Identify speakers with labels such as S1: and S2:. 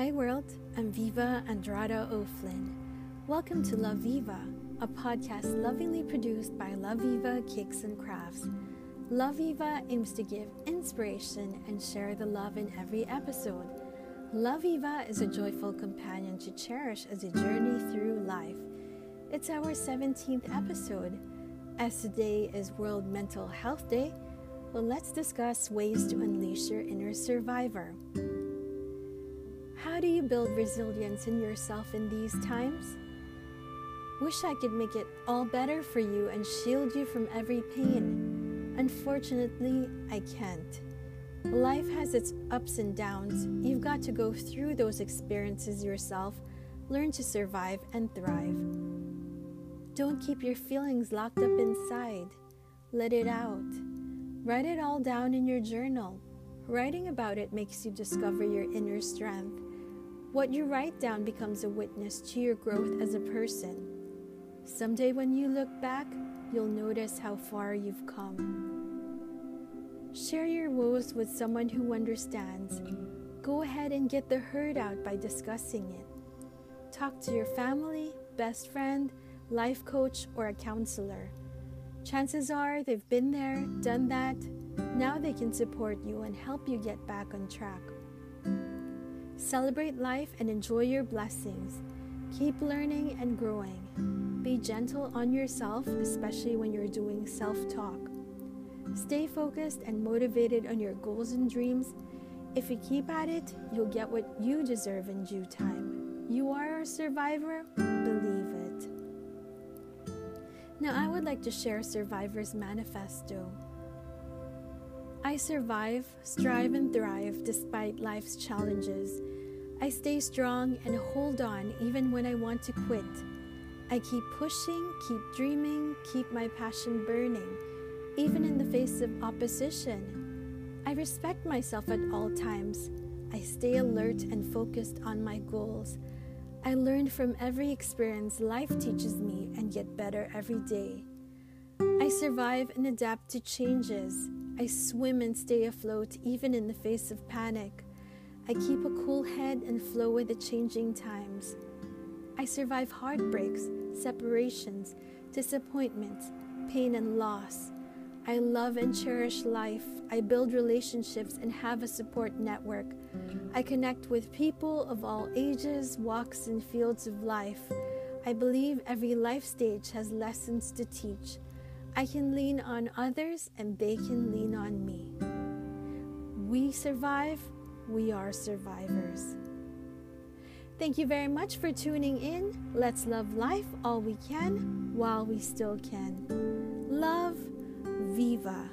S1: Hi world, I'm Viva Andrada O'Flynn. Welcome to Love Viva, a podcast lovingly produced by Love Viva Cakes and Crafts. Love Viva aims to give inspiration and share the love in every episode. Love Viva is a joyful companion to cherish as a journey through life. It's our 17th episode. As today is World Mental Health Day, well, let's discuss ways to unleash your inner survivor. How do you build resilience in yourself in these times? Wish I could make it all better for you and shield you from every pain. Unfortunately, I can't. Life has its ups and downs. You've got to go through those experiences yourself, learn to survive and thrive. Don't keep your feelings locked up inside. Let it out. Write it all down in your journal. Writing about it makes you discover your inner strength. What you write down becomes a witness to your growth as a person. Someday, when you look back, you'll notice how far you've come. Share your woes with someone who understands. Go ahead and get the hurt out by discussing it. Talk to your family, best friend, life coach, or a counselor. Chances are they've been there, done that. Now they can support you and help you get back on track. Celebrate life and enjoy your blessings. Keep learning and growing. Be gentle on yourself, especially when you're doing self talk. Stay focused and motivated on your goals and dreams. If you keep at it, you'll get what you deserve in due time. You are a survivor, believe it. Now, I would like to share Survivor's Manifesto. I survive, strive, and thrive despite life's challenges. I stay strong and hold on even when I want to quit. I keep pushing, keep dreaming, keep my passion burning, even in the face of opposition. I respect myself at all times. I stay alert and focused on my goals. I learn from every experience life teaches me and get better every day. I survive and adapt to changes. I swim and stay afloat even in the face of panic. I keep a cool head and flow with the changing times. I survive heartbreaks, separations, disappointments, pain, and loss. I love and cherish life. I build relationships and have a support network. I connect with people of all ages, walks, and fields of life. I believe every life stage has lessons to teach. I can lean on others and they can lean on me. We survive we are survivors. Thank you very much for tuning in. Let's love life all we can while we still can. Love, Viva.